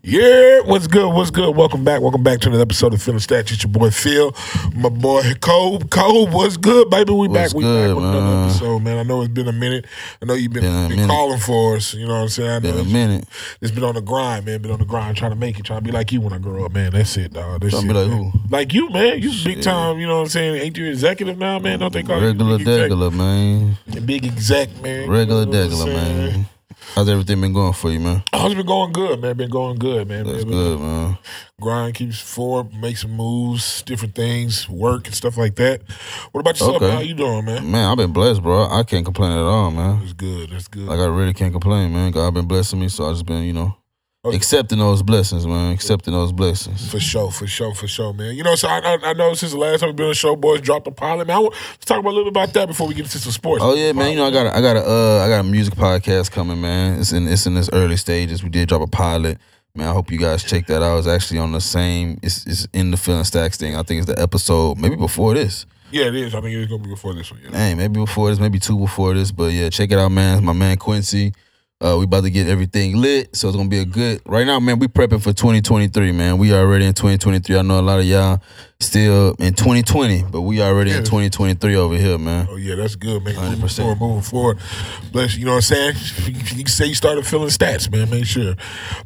Yeah, what's good? What's good? Welcome back. Welcome back to another episode of Feeling Stats. It's your boy Phil, my boy Cole. Cole, what's good, baby? We What's back. We good, back with another man? episode, man. I know it's been a minute. I know you've been, Been been calling for us. You know what I'm saying? I Been a it's- minute. It's been on the grind, man. Been on the grind, trying to make it, trying to be like you when I grow up, man. That's it, dog. That's it, like man. who? Like you, man. You big time. You know what I'm saying? Ain't you executive now, man? Don't they call Regular you degular, man. Big exec, man. Regular You know man. How's everything been going for you, man? Oh, it's been going good, man. Been going good, man. That's Been- good, man. grind keeps forward, make some moves, different things, work and stuff like that. What about yourself? Okay. How you doing, man? Man, I've been blessed, bro. I can't complain at all, man. That's good. That's good. Like I really can't complain, man. God been blessing me, so I just been, you know, Okay. accepting those blessings, man. Accepting those blessings. for sure, for sure, for sure, man. You know, so I, I, I know since the last time we've been on the show, boys dropped the pilot. Man, I want, let's talk about a little bit about that before we get into some sports. Oh yeah, man. You know, I got a, I got a uh, I got a music podcast coming, man. It's in it's in its early stages. We did drop a pilot. Man, I hope you guys check that out. It's actually on the same. It's it's in the feeling stacks thing. I think it's the episode maybe before this. Yeah, it is. I think it's gonna be before this one. Yeah. Hey, maybe before this, maybe two before this, but yeah, check it out, man. It's my man Quincy. Uh, we about to get everything lit, so it's gonna be a good. Right now, man, we prepping for 2023, man. We already in 2023. I know a lot of y'all still in 2020, but we already Yeah. in 2023 over here, man. Oh yeah, that's good, man. Moving 100%. forward, moving forward. Bless you. You know what I'm saying? You can say you started filling stats, man. Make sure.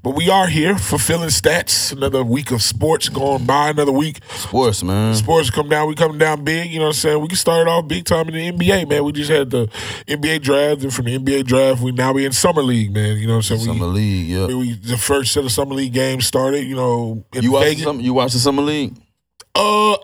But we are here for feeling stats. Another week of sports going by. Another week Sports, man. sports come down, we coming down big. You know what I'm saying? We can start off big time in the NBA, man. We just had the NBA draft, and from the NBA draft, we now we in summer league, man. You know what I'm saying? Summer we, League, yeah. we, the first set of summer league games started. You know, in You watch? You watch the Summer League? Uh,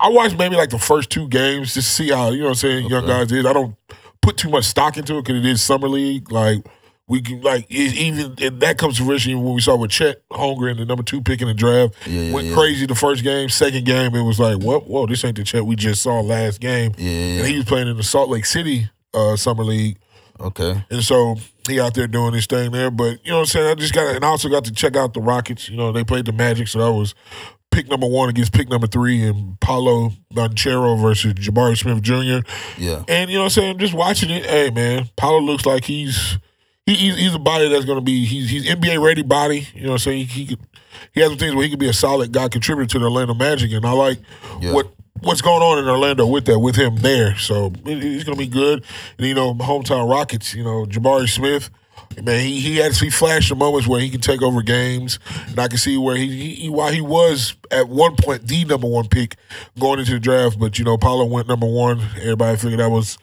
I watched maybe like the first two games just to see how you know what I'm saying young guys is. I don't put too much stock into it because it is summer league. Like we can like even and that comes to fruition when we saw with Chet Holmgren, the number two pick in the draft, Yeah, yeah, went yeah. crazy the first game. Second game, it was like, whoa, whoa, this ain't the Chet we just saw last game. Yeah, And he was playing in the Salt Lake City uh, summer league. Okay. And so he out there doing his thing there. But you know what I'm saying? I just got and I also got to check out the Rockets. You know, they played the Magic, so that was pick number one against pick number three and Paolo Banchero versus Jabari Smith Jr. Yeah. And you know what I'm saying? Just watching it, hey man, Paulo looks like he's he, he's, he's a body that's gonna be he's he's NBA ready body. You know what I'm saying? He, he could he has some things where he could be a solid guy contributor to the Orlando Magic, and I like Yeah. what what's going on in Orlando with that with him there. So it, it's gonna be good. And you know, hometown Rockets. You know, Jabari Smith. Man, he he actually flashed some moments where he can take over games, and I can see where he, he, he he was at one point the number one pick going into the draft, but you know Paolo went number one. Everybody figured that was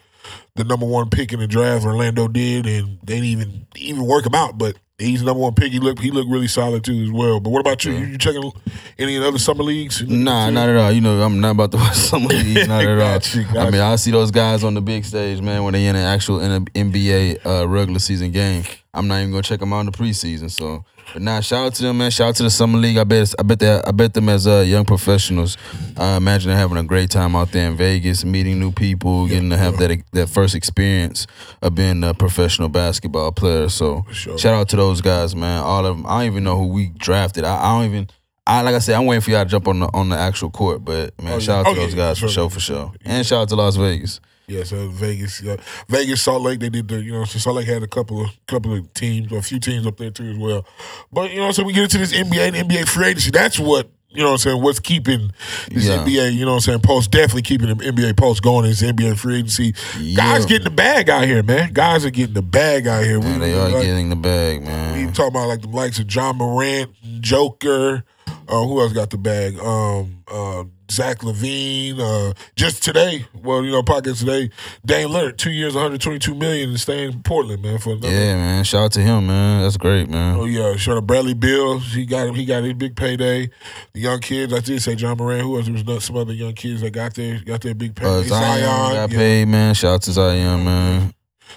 the number one pick in the draft. Orlando did, and they didn't even even work him out. But he's the number one pick. He looked he looked really solid too as well. But what about you? You, you checking any of the other summer leagues? Nah, not at all. You know, I'm not about to watch Summer leagues. Not at all. You, I mean. I see those guys on the big stage, man, when they in an actual NBA uh, regular season game. I'm not even gonna check them out in the preseason. So, nah, shout out to them, man. Shout out to the summer league. I bet, I bet that, I bet them as uh, young professionals. I imagine they're having a great time out there in Vegas, meeting new people, getting to have that that first experience of being a professional basketball player. So, sure. shout out to those guys, man. All of them. I don't even know who we drafted. I, I don't even. I like I said, I'm waiting for y'all to jump on the on the actual court, but man, Oh, shout yeah. out to Oh, those yeah, guys for sure, for sure, and shout out to Las Vegas. Yeah, so Vegas, yeah. Vegas, Salt Lake, they did the, you know, so Salt Lake had a couple of couple of teams, a few teams up there too as well. But you know, so we get into this NBA and NBA free agency. That's what you know what I'm saying, what's keeping this Yeah. NBA, you know what I'm saying, post definitely keeping the NBA post going is NBA free agency. Guys getting the bag out here, man. Guys are getting the bag out here. Man, they are like, getting the bag, man. we talking about like the likes of Ja Morant, Joker, uh, who else got the bag? Um, uh, Zach LaVine. Uh, just today, well, you know, podcast today, Dame Lillard, two years, 122 million, and staying in Portland, man, for another. Yeah, man. Shout out to him, man. That's great, man. Oh yeah, shout out Bradley Beal. He got him. He got his big payday. The young kids. I did say Ja Morant. Who else? There was not- some other young kids that got their got their big payday. Uh, Zion got yeah. paid, man. Shout out to Zion, man.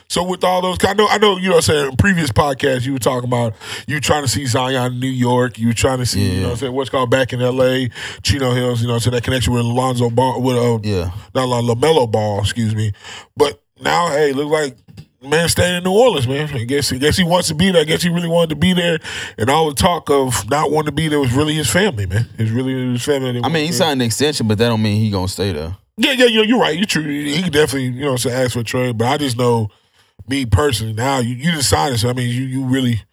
So with all those, I know, I know, you know, what I'm saying previous podcast, you were talking about you trying to see Zion in New York, you were trying to see, you know, what I'm saying what's called back in L.A., Chino Hills, you know, so that connection with Alonzo Ball, with uh, Yeah. not Lon- Lamelo Ball, excuse me. But now, hey, look like man staying in New Orleans, man. I guess, I guess he wants to be there. I guess he really wanted to be there, and all the talk of not wanting to be there was really his family, man. It's really his family. I mean, he signed an extension, but that don't mean he gonna stay there. yeah, yeah, yeah. You're right. You're true. He could definitely, you know, what I'm saying ask for a trade. But I just know, me personally, now you you decided. So I mean, you you really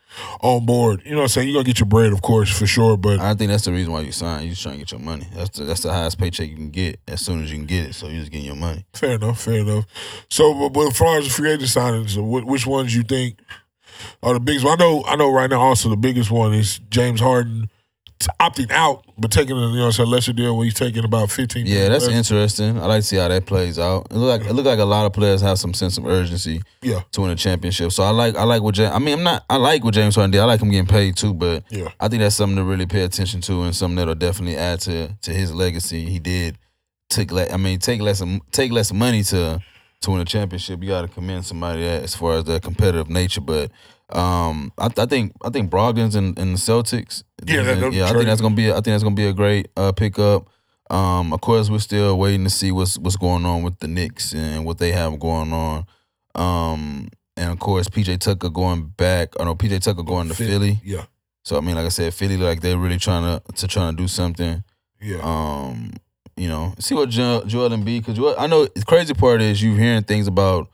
on board. You know what I'm saying? You're gonna get your bread, of course, for sure. But I think that's the reason why you sign. You just trying to get your money. That's the, that's the highest paycheck you can get as soon as you can get it. So you're just getting your money. fair enough, fair enough. So, but, but as far as the free agent signings, which ones you think are the biggest? Well, I know, I know. Right now, also the biggest one is James Harden opting out, but taking a you know saying, lesser deal where he's taking about 15. Yeah, that's less. interesting. I like to see how that plays out. It look like it look like a lot of players have some sense of urgency Yeah, to win a championship. So I like I like what James. I mean, I'm not. I like what James Harden did. I like him getting paid too, but yeah, I think that's something to really pay attention to and something that'll definitely add to to his legacy. He did took le- I mean take less take less money to to win a championship. You got to commend somebody that as far as their competitive nature. But um, I, I think I think Brogdon's and, and the Celtics. Yeah, that- yeah. I think that's gonna be I think that's gonna be a great uh, pickup. Um, of course, we're still waiting to see what's what's going on with the Knicks and what they have going on. Um, and of course, PJ Tucker going back. I know PJ Tucker going to Philly. Philly. yeah, So I mean, like I said, Philly like they're really trying to to trying to do something. yeah. Um, you know, see what Joel, Joel Embiid because I know the crazy part is you hearing things about.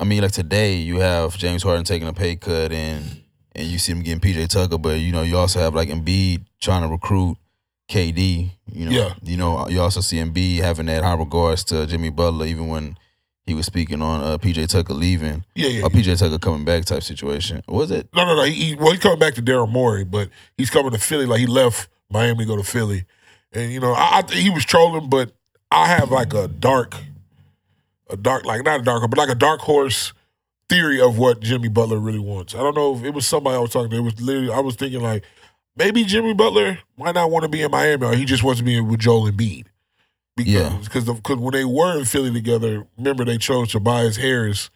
I mean, like today you have James Harden taking a pay cut and and you see him getting PJ Tucker, but you know you also have like Embiid trying to recruit KD. You know, Yeah. you know you also see Embiid having that high regards to Jimmy Butler, even when he was speaking on uh, PJ Tucker leaving yeah, yeah. or PJ Tucker coming back type situation. Was it? No, no, no. He, he well, he's coming back to Daryl Morey, but he's coming to Philly. Like he left Miami to go to Philly, and you know, I, I he was trolling, but I have like a dark, a dark, like not a dark, but like a dark horse theory of what Jimmy Butler really wants. I don't know if it was somebody I was talking to. It was literally I was thinking like maybe Jimmy Butler might not want to be in Miami, or he just wants to be with Joel Embiid. Because Yeah. because when they were in Philly together, remember they chose Tobias Harris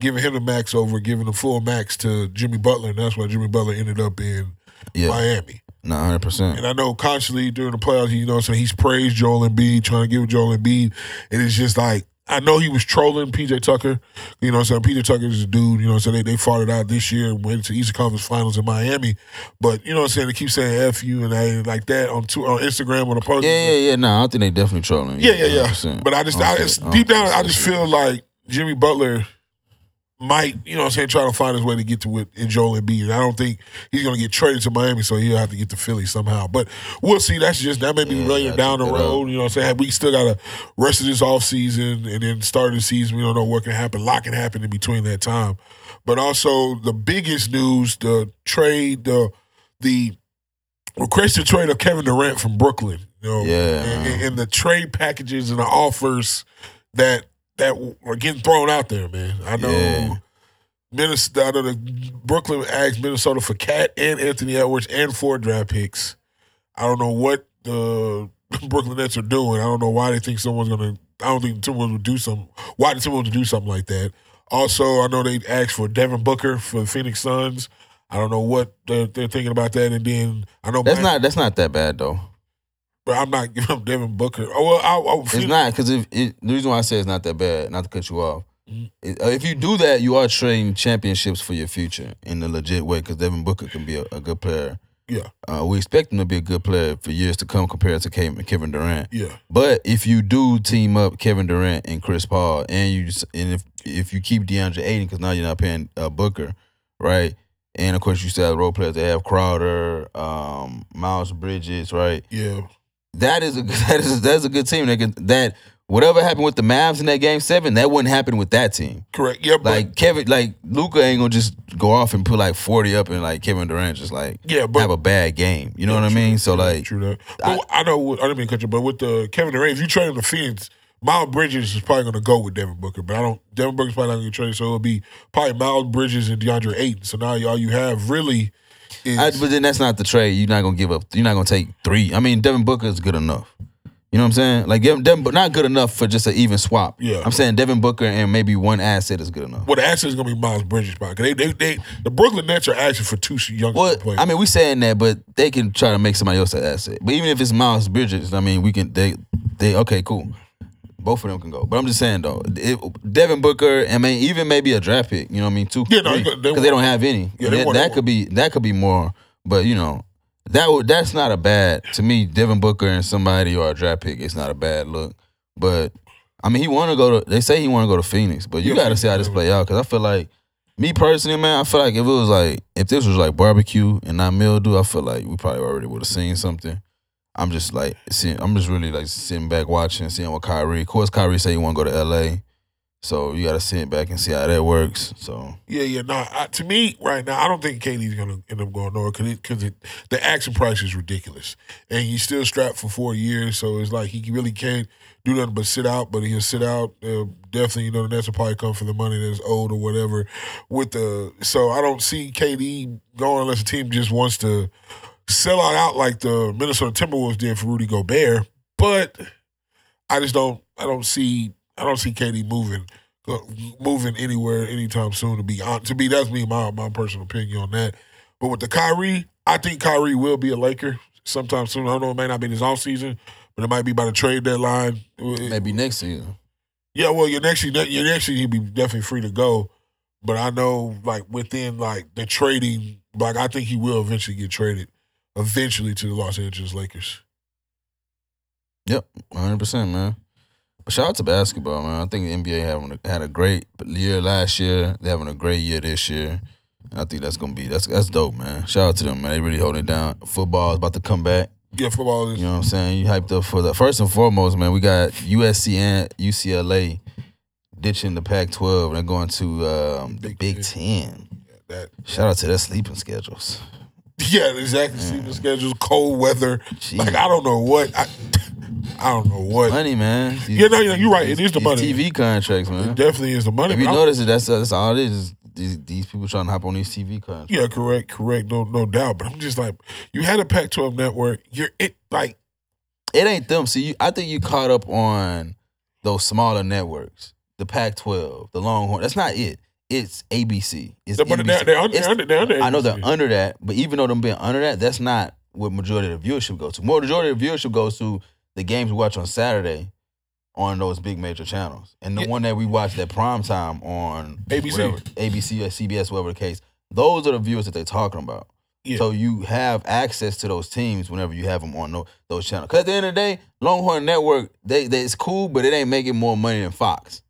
giving him the max over giving the full max to Jimmy Butler, and that's why Jimmy Butler ended up in Yeah, Miami. no, hundred percent. And I know constantly during the playoffs, you know, so he's praised Joel Embiid, trying to give Joel Embiid, and it's just like I know he was trolling PJ Tucker, you know, what I'm saying? PJ Tucker is a dude, you know, so they, they fought it out this year and went to Eastern Conference Finals in Miami, but you know what I'm saying, they keep saying F you and I like that on two, on Instagram on the post. Yeah, yeah, yeah. No, I think they definitely trolling. Yeah, yeah, yeah. 100%. But I just, I, Okay, it's okay, deep down, I just feel like Jimmy Butler might, you know what I'm saying, try to find his way to get to with in Joel Embiid. And I don't think he's going to get traded to Miami, so he'll have to get to Philly somehow. But we'll see. That's just, that may be Yeah, later down the road. You know what I'm saying? We still got to rest of this offseason and then start of the season. We don't know what can happen. A lot can happen in between that time. But also, the biggest news, the trade, the, the, requested trade of Kevin Durant from Brooklyn. You know, Yeah. and- and the trade packages and the offers that that are getting thrown out there, man. I know Yeah. Minnesota, I know the Brooklyn asked Minnesota for KAT and Anthony Edwards and four draft picks. I don't know what the Brooklyn Nets are doing. I don't know why they think someone's gonna. I don't think the Timberwolves would do some. Why the Timberwolves would do something like that? Also, I know they asked for Devin Booker for the Phoenix Suns. I don't know what they're, they're thinking about that. And then I know That's Mike- not that's not that bad though. But I'm not giving up Devin Booker. Oh well, I, I, It's not because if it, the reason why I say it's not that bad, not to cut you off. Mhm. uh, if you do that, you are trading championships for your future in a legit way. Because Devin Booker can be a, a good player. Yeah, Uh, we expect him to be a good player for years to come compared to Kevin, Kevin Durant. yeah, But if you do team up Kevin Durant and Chris Paul, and you and if if you keep DeAndre Ayton, because now you're not paying uh, Booker, right? And of course you still have role players. They have Crowder, um, Miles Bridges, right? yeah. That is a that is that's a good team. That can, that whatever happened with the Mavs in that game seven, that wouldn't happen with that team. Correct. Yeah, but Like Kevin, like Luka ain't gonna just go off and put like forty up, and like Kevin Durant just like yeah, but have a bad game. You know what I mean? So true like, true that. But I, know I didn't mean to cut you, but with the Kevin Durant, if you trade him to Phoenix, Miles Bridges is probably going to go with Devin Booker. But I don't. Devin Booker's probably not going to get traded, so it'll be probably Miles Bridges and DeAndre Ayton. So now all you have really I, but then that's not the trade. You're not gonna give up. You're not gonna take three. I mean, Devin Booker is good enough. You know what I'm saying? Like Devin, Devin but not good enough for just an even swap. Yeah. I'm saying Devin Booker and maybe one asset is good enough. well, the answer is going to be Miles Bridges. Probably 'Cause they, they, they, the Brooklyn Nets are asking for two young Well, players. I mean, we saying that, but they can try to make somebody else an asset. But even if it's Miles Bridges, I mean, we can. They, they okay, cool. Both of them can go. But I'm just saying though, Devin Booker, I mean, even maybe a draft pick. You know what I mean? Two, Yeah, no, they- they because they don't have any. Yeah, that want- that could be that could be more. But you know, that would that's not a bad to me. Devin Booker and somebody or a draft pick, it's not a bad look. But I mean, he want to go to. They say he want to go to Phoenix, but you Yeah, got to see how this play out because I feel like Me personally, man, I feel like if it was like if this was like barbecue and not mildew, I feel like we probably already would have seen something. I'm just like seeing, I'm just really like sitting back watching, seeing what Kyrie. Of course, Kyrie said he want to go to LA, so you got to sit back and see how that works. So Yeah, yeah. No, to me right now, I don't think KD's gonna end up going nowhere because because the action price is ridiculous, and he's still strapped for four years. So it's like he really can't do nothing but sit out. But he'll sit out. Uh, definitely, you know, the Nets will probably come for the money that's owed or whatever. With the so I don't see KD going unless the team just wants to sell out out like the Minnesota Timberwolves did for Rudy Gobert. But I just don't. I don't see. I don't see KD moving uh, moving anywhere anytime soon. To be on, to be that's me my my personal opinion on that. But with the Kyrie, I think Kyrie will be a Laker sometime soon. I don't know. It may not be this off season, but it might be by the trade deadline. maybe next season. Yeah, well, your next year, your next year he'll be definitely free to go. But I know, like within like the trading, like I think he will eventually get traded, eventually to the Los Angeles Lakers. Yep, 100 percent, man. But shout out to basketball, man. I think the NBA having a, had a great year last year. They're having a great year this year. And I think that's gonna be that's that's dope, man. Shout out to them, man. They really holding it down. Football is about to come back. Yeah, football is. You know what I'm saying? You hyped up for the first and foremost, man. We got USC and UCLA ditching the Pac-12 and they're going to um, the Big Big Ten. That Shout out to their sleeping schedules. yeah, exactly. Sleeping schedules, cold weather. Jeez. Like I don't know what I, I don't know what. Money, man. These- Yeah, no, yeah, you're right. It is the money. TV contracts, It man. definitely is the money. If you notice it, that's that's all it is. is These, these people trying to hop on these TV contracts. Yeah, correct, correct, no, no doubt. But I'm just like, you had a Pac-12 network. You're it like It ain't them. See, you, I think you caught up on those smaller networks, the Pac-12, the Longhorn. That's not it. It's ABC. It's but they're, they're, under, It's- they're under, they're under. I know they're under that, but even though them being under that, that's not what majority of the viewership goes to. More majority of the viewership goes to the games we watch on Saturday on those big major channels, and the Yeah. one that we watch at prime time on ABC. whatever, ABC or CBS, whatever the case. Those are the viewers that they're talking about. Yeah. So you have access to those teams whenever you have them on those channels. Because at the end of the day, Longhorn Network, they, they it's cool, but it ain't making more money than Fox.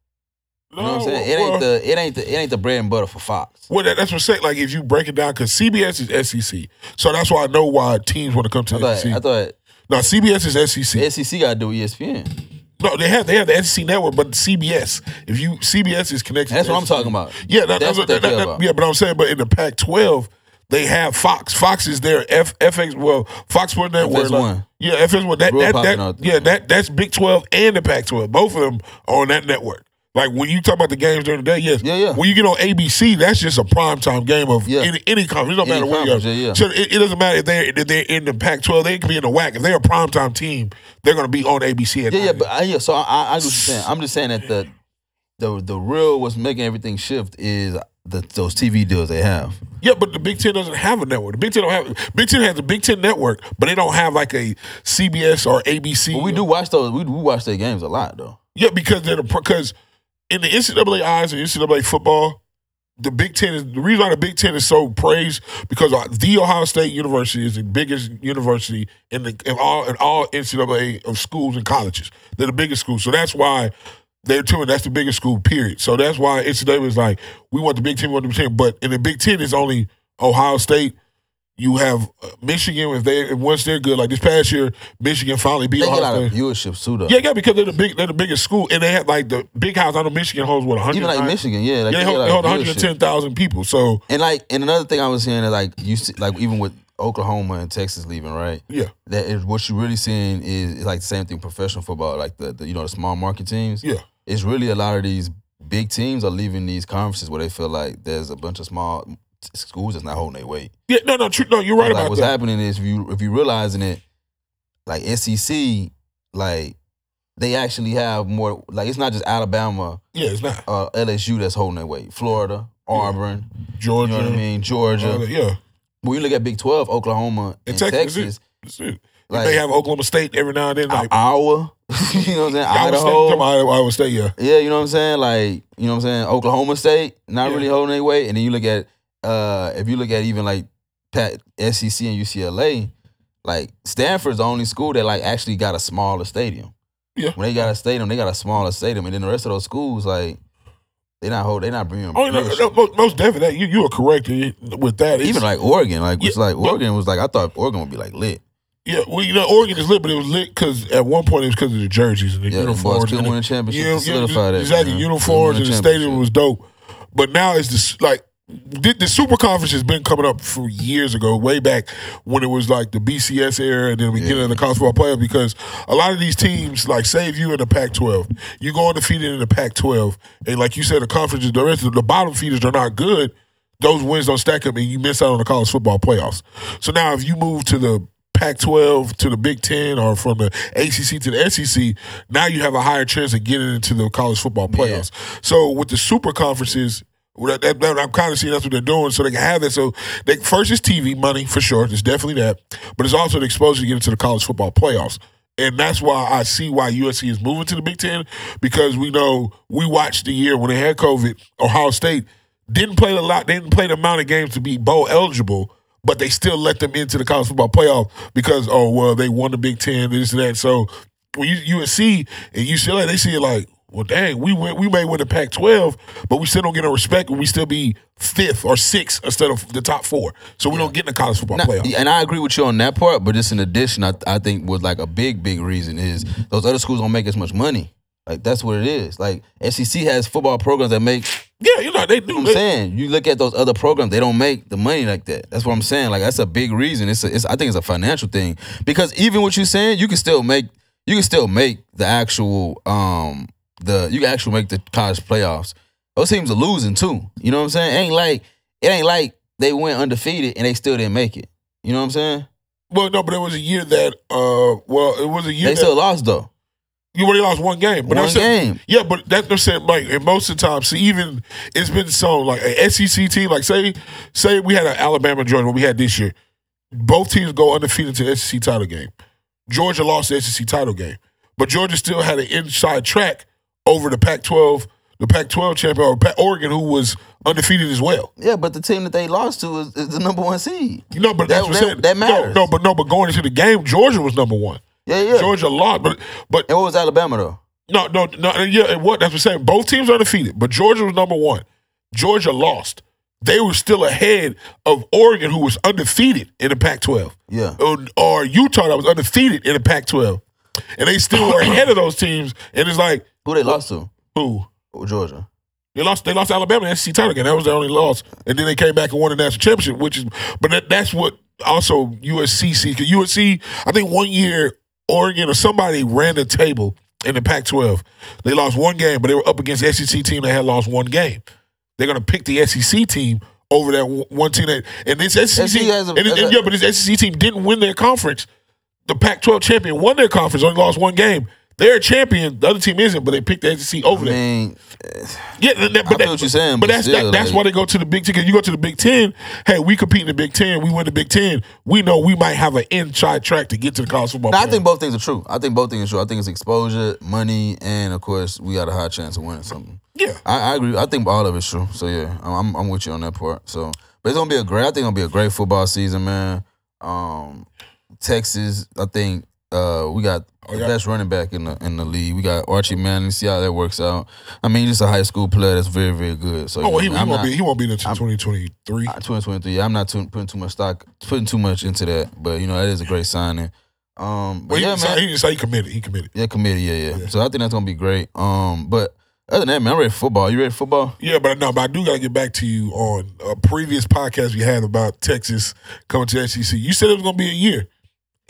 You know what I'm No, saying? It ain't the it ain't the it ain't the bread and butter for Fox. Well, that, that's what I'm saying. Like, if you break it down, because CBS is SEC, so that's why I know why teams want to come to I the thought, SEC. I thought no, CBS is SEC. the SEC got to do ESPN. No, they have they have the SEC network, but CBS. If you CBS is connected, That's to what I'm SEC. talking about. Yeah, that, That's that's, what what they that, care that- about. yeah. But I'm saying, but in the Pac-12, they have Fox. Fox is their F, FX. Well, Fox Sports Network. FS1. like- yeah, FS1. That, Real that, popping that out there. yeah, that that's Big 12 and the Pac-12. Both of them are on that network. Like when you talk about the games during the day, yes. Yeah, yeah. When you get on ABC, that's just a primetime game of Yeah. any any conference. It don't Any matter where you are. yeah, yeah. So it, it doesn't matter if they're if they're in the Pac-12. They can be in the WAC. If they're a primetime team, they're going to be on ABC. At Yeah, yeah, but I, yeah. So I, I, I you're saying. I'm just saying that the the the real what's making everything shift is the those TV deals they have. Yeah, but the Big Ten doesn't have a network. The Big Ten don't have. Big Ten has a Big Ten network, but they don't have like a CBS or ABC. But we do watch those. We, we watch their games a lot though. Yeah, because they're the because in the NCAA eyes and NCAA football, the Big Ten is the reason why the Big Ten is so praised because uh, the Ohio State University is the biggest university in the in all in all NCAA of schools and colleges. They're the biggest school, so that's why they're two, and that's the biggest school. Period. So that's why NCAA was like, we want the Big Ten, we want the Big Ten, but in the Big Ten is only Ohio State. You have uh, Michigan if they if once they're good. Like this past year, Michigan finally beat They get a Ohio State. of viewership too though. Yeah, yeah, because they're the big, they're the biggest school, and they have like the big house. I know Michigan holds what 100. Even like Michigan, yeah, like yeah, they hold, get they hold lot of viewership. 110,000 people. So And like, and another thing I was hearing is like you see, like even with Oklahoma and Texas leaving, right? yeah, That is what you're really seeing is, is like the same thing professional football, like the, the you know the small market teams. yeah, It's really a lot of these big teams are leaving these conferences where they feel like there's a bunch of small schools that's not holding their weight. yeah. No, no, true, no. You're right like about what's that. happening is if you if you realizing it, like SEC, like they actually have more. Like it's not just Alabama, Yeah, it's not uh, LSU that's holding their weight. Florida, Auburn, Georgia. you know what I mean, Georgia. that, yeah, when you look at Big Twelve, Oklahoma and, And Texas, Texas, that's it. like they have Oklahoma State every now and then. Like Iowa, you know what I'm saying, Iowa State, Idaho. on, Iowa, Iowa State, yeah, Yeah, you know what I'm saying? Like, you know what I'm saying? Oklahoma State, not Yeah. really holding their weight. And then you look at uh if you look at even like Pat SEC and UCLA, like Stanford's the only school that like actually got a smaller stadium. Yeah. When they got a stadium, they got a smaller stadium. And then the rest of those schools, like They not hold. They not bringing. Oh, no, no, most, most definitely. You you are correct with that. It's, Even like Oregon, like it's Yeah, like but- Oregon was like I thought Oregon would be like lit. yeah, well, you know, Oregon is lit, but it was lit because at one point it was because of the jerseys and the Yeah, uniforms. And the- win a championship Yeah, yeah, that, Exactly, man. uniforms and the stadium was dope. But now it's just like the, the super conference has been coming up for years ago, way back when it was like the BCS era and then the beginning of the college football playoff. Because a lot of these teams, like save you in the Pac-12, you go undefeated in the Pac-12, and like you said, the conferences, the rest of the bottom feeders are not good. Those wins don't stack up, and you miss out on the college football playoffs. So now, if you move to the Pac-12 to the Big Ten or from the ACC to the SEC, now you have a higher chance of getting into the college football playoffs. So with the super conferences, that, that, that- I'm kind of seeing that's what they're doing, so they can have that. So they, first is TV money for sure. It's definitely that, but it's also the exposure to get into the college football playoffs. And that's why I see why USC is moving to the Big Ten because we know we watched the year when they had COVID. Ohio State didn't play a lot. They didn't play the amount of games to be bowl eligible, but they still let them into the college football playoff because oh well they won the Big Ten this and that. So when you USC and UCLA they see it like well dang we went we may win the Pac-12, but we still don't get no respect and we still be fifth or sixth instead of the top four. So we don't get in the college football Now, playoff. and I agree with you on that part, but just in addition, I, I think was like a big, big reason is those other schools don't make as much money. Like that's what it is. Like SEC has football programs that make. Yeah, you know they do. I'm They- saying you look at those other programs, they don't make the money like that. That's what I'm saying. Like that's a big reason. It's, a, it's I think it's a financial thing because even what you're saying, you can still make you can still make the actual um the you can actually make the college playoffs. Those teams are losing too. You know what I'm saying? ain't like it ain't like they went undefeated and they still didn't make it. You know what I'm saying? Well, no, but it was a year that uh well it was a year They that still lost though. you only lost one game. But One saying, game. Yeah, but that's what I'm saying. Like, and most of the time, see, even it's been so like a SEC team. Like, say, say we had an Alabama Georgia, what we had this year. Both teams go undefeated to the SEC title game. Georgia lost the SEC title game, but Georgia still had an inside track over the Pac-12, the Pac-12 champion, or Pa- Oregon, who was undefeated as well. Yeah, but the team that they lost to is, is the number one seed. You know, but That- that's what that- saying. that No, matters. No, but no, but going into the game, Georgia was number one. Yeah, yeah. Georgia lost, but but And what was Alabama though? No, no, no. Yeah, what that's what I'm saying. Both teams are undefeated, but Georgia was number one. Georgia lost. They were still ahead of Oregon, who was undefeated in the Pac-12, Yeah. or, or Utah that was undefeated in the Pac-12, and they still were ahead of those teams. And it's like Who they lost to? who Oh, Georgia. they lost. They lost Alabama in the SEC title game. That was their only loss, and then they came back and won the national championship. Which is, but that, that's what also USC sees. Because USC, I think one year Oregon or somebody ran the table in the Pac-12. They lost one game, but they were up against the SEC team that had lost one game. They're gonna pick the SEC team over that one team that and this SEC, SEC a- and, it- has a- and yeah, but this SEC team didn't win their conference. The Pac-12 champion won their conference, only lost one game. They're a champion. The other team isn't, but they picked the SEC over I them. Yeah, that, but that- what you're saying, But but that's still, that, that's like- why they go to the Big Ten. You go to the Big Ten, hey, we compete in the Big Ten. We win the Big Ten. We know we might have an inside track to get to the college football. I think both things are true. I think both things are true. I think it's exposure, money, and of course we got a high chance of winning something. yeah. I, I agree. I think all of it's true. So yeah, I'm, I'm with you on that part. So, but it's gonna be a great. I think gonna be a great football season, man. Um, Texas, I think uh, we got Oh, the yeah. best running back in the in the league. We got Archie Manning. See how that works out. I mean, he's just a high school player that's very very good. So Oh, well, he, he I'm won't not- be. He won't be there until twenty twenty three. uh, 2023. I'm not too, putting too much stock, putting too much into that, but you know that is a great signing. Um, but Well, he, yeah, say, man, he didn't he committed. He committed. yeah, committee, yeah, yeah, Yeah. So I think that's gonna be great. Um, but other than that, man, I'm ready for football. You ready for football? Yeah, but no, but I do got to get back to you on a previous podcast we had about Texas coming to SEC. You said it was going to be a year,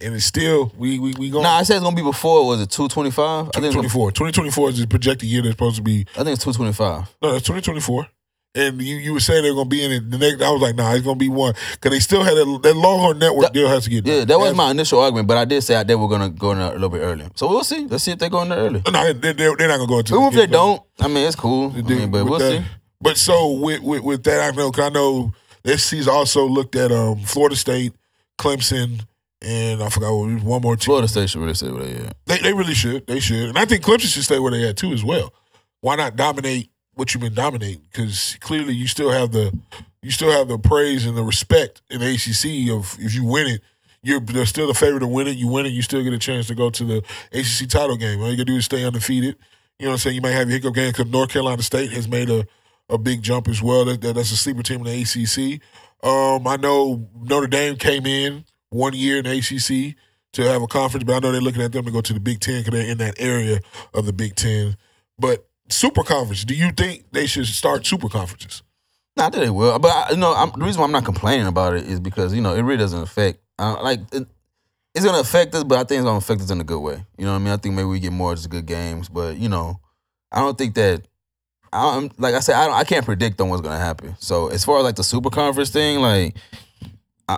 and it's still we we we going. No, I said it's gonna be before. Was it 225? I think it's gonna- 2024. 2024 is the projected year that's supposed to be. I think it's 225. No, it's 2024. And you, you were saying they're going to be in it the next. I was like, nah, it's going to be one because they still had that, that Longhorn Network That- deal has to get. Yeah, done. that was Has- my initial argument, but I did say they were gonna go in there a little bit earlier. So we'll see. Let's see if they go in there early. No, they, they're, they're not going to go into. Even if the- they don't, I mean it's cool. I mean, but we'll that- see. But so with, with with that, I know because I know this season also looked at um Florida State, Clemson, and I forgot what, one more team. Florida State should really say what they at. They they really should. They should, and I think Clemson should stay where they at too as well. Why not dominate what you've been dominating? Because clearly you still have the you still have the praise and the respect in the ACC of if you win it. You're they're still the favorite to win it. You win it, you still get a chance to go to the ACC title game. All you gotta do is stay undefeated. You know what I'm saying? You might have your hiccup game because North Carolina State has made a a big jump as well. That, that- that's a sleeper team in the ACC. Um, I know Notre Dame came in one year in ACC to have a conference, but I know they're looking at them to go to the Big Ten because they're in that area of the Big Ten. But super conference, do you think they should start super conferences? Not that they will, but I, you know, I'm, the reason why I'm not complaining about it is because you know it really doesn't affect. Uh, like it, it's gonna affect us, but I think it's gonna affect us in a good way. You know what I mean? I think maybe we get more just good games, but you know, I don't think that. I'm like I said, I don't, I can't predict on what's gonna happen. So as far as like the super conference thing, like.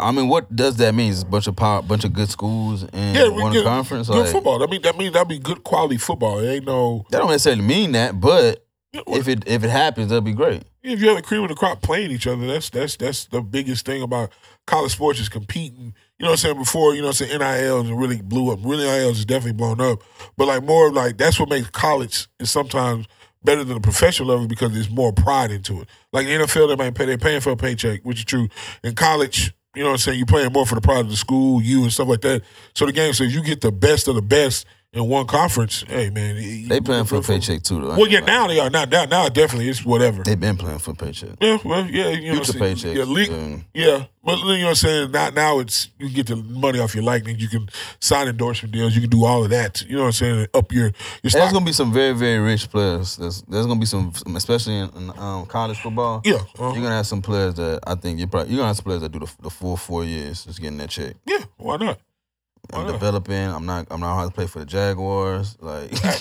I mean, what does that mean? It's a bunch of power, bunch of good schools and Yeah, one get conference. Good Like, football. I mean, that mean that'd be good quality football. It ain't no. that don't necessarily mean that, but If, if it if it happens, that'd be great. if you have the cream of the crop playing each other, that's that's that's the biggest thing about college sports is competing. You know what I'm saying? Before, you know what I'm saying, NILs really blew up. Really NILs is definitely blown up. But like more like that's what makes college is sometimes better than the professional level because there's more pride into it. Like in the NFL, they might pay they're paying for a paycheck, which is true. In college, you know what I'm saying, you're playing more for the pride of the school, you and stuff like that. So the game says you get the best of the best in one conference, hey man. you- They playing for a paycheck too, though. Well, yeah, now they are. Now, now, now definitely it's whatever. They've been playing for a paycheck. Yeah, well, yeah, you know, Future what I'm saying? Yeah, le- um, yeah, but you know what I'm saying. Now, now it's you get the money off your lightning. You can sign endorsement deals. You can do all of that. You know what I'm saying? Up your your There's gonna be some very, very rich players. There's, there's gonna be some, especially in, in um, college football. yeah, uh, You're gonna have some players that I think you're probably you're gonna have some players that do the, the full four years just getting that check. yeah. Why not? I'm developing. I'm not. I'm not hard to play for the Jaguars. Like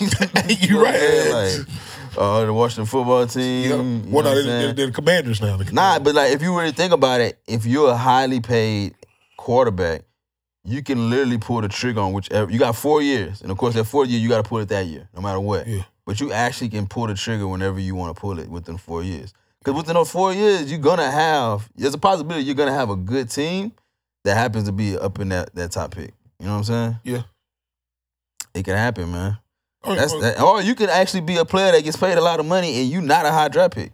You know what saying? right. Like uh, the Washington football team. Yeah. you Well, what no, I'm they, saying? they, they're the commanders now. The Nah, but like if you really think about it, if you're a highly paid quarterback, you can literally pull the trigger on whichever. You got four years, and of course that fourth year you got to pull it that year, no matter what. Yeah. But you actually can pull the trigger whenever you want to pull it within four years. Because within those four years, you're gonna have. There's a possibility you're gonna have a good team that happens to be up in that that top pick. You know what I'm saying? Yeah. It can happen, man. Oh, That's oh, that. Or you can actually be a player that gets paid a lot of money and you not a high draft pick.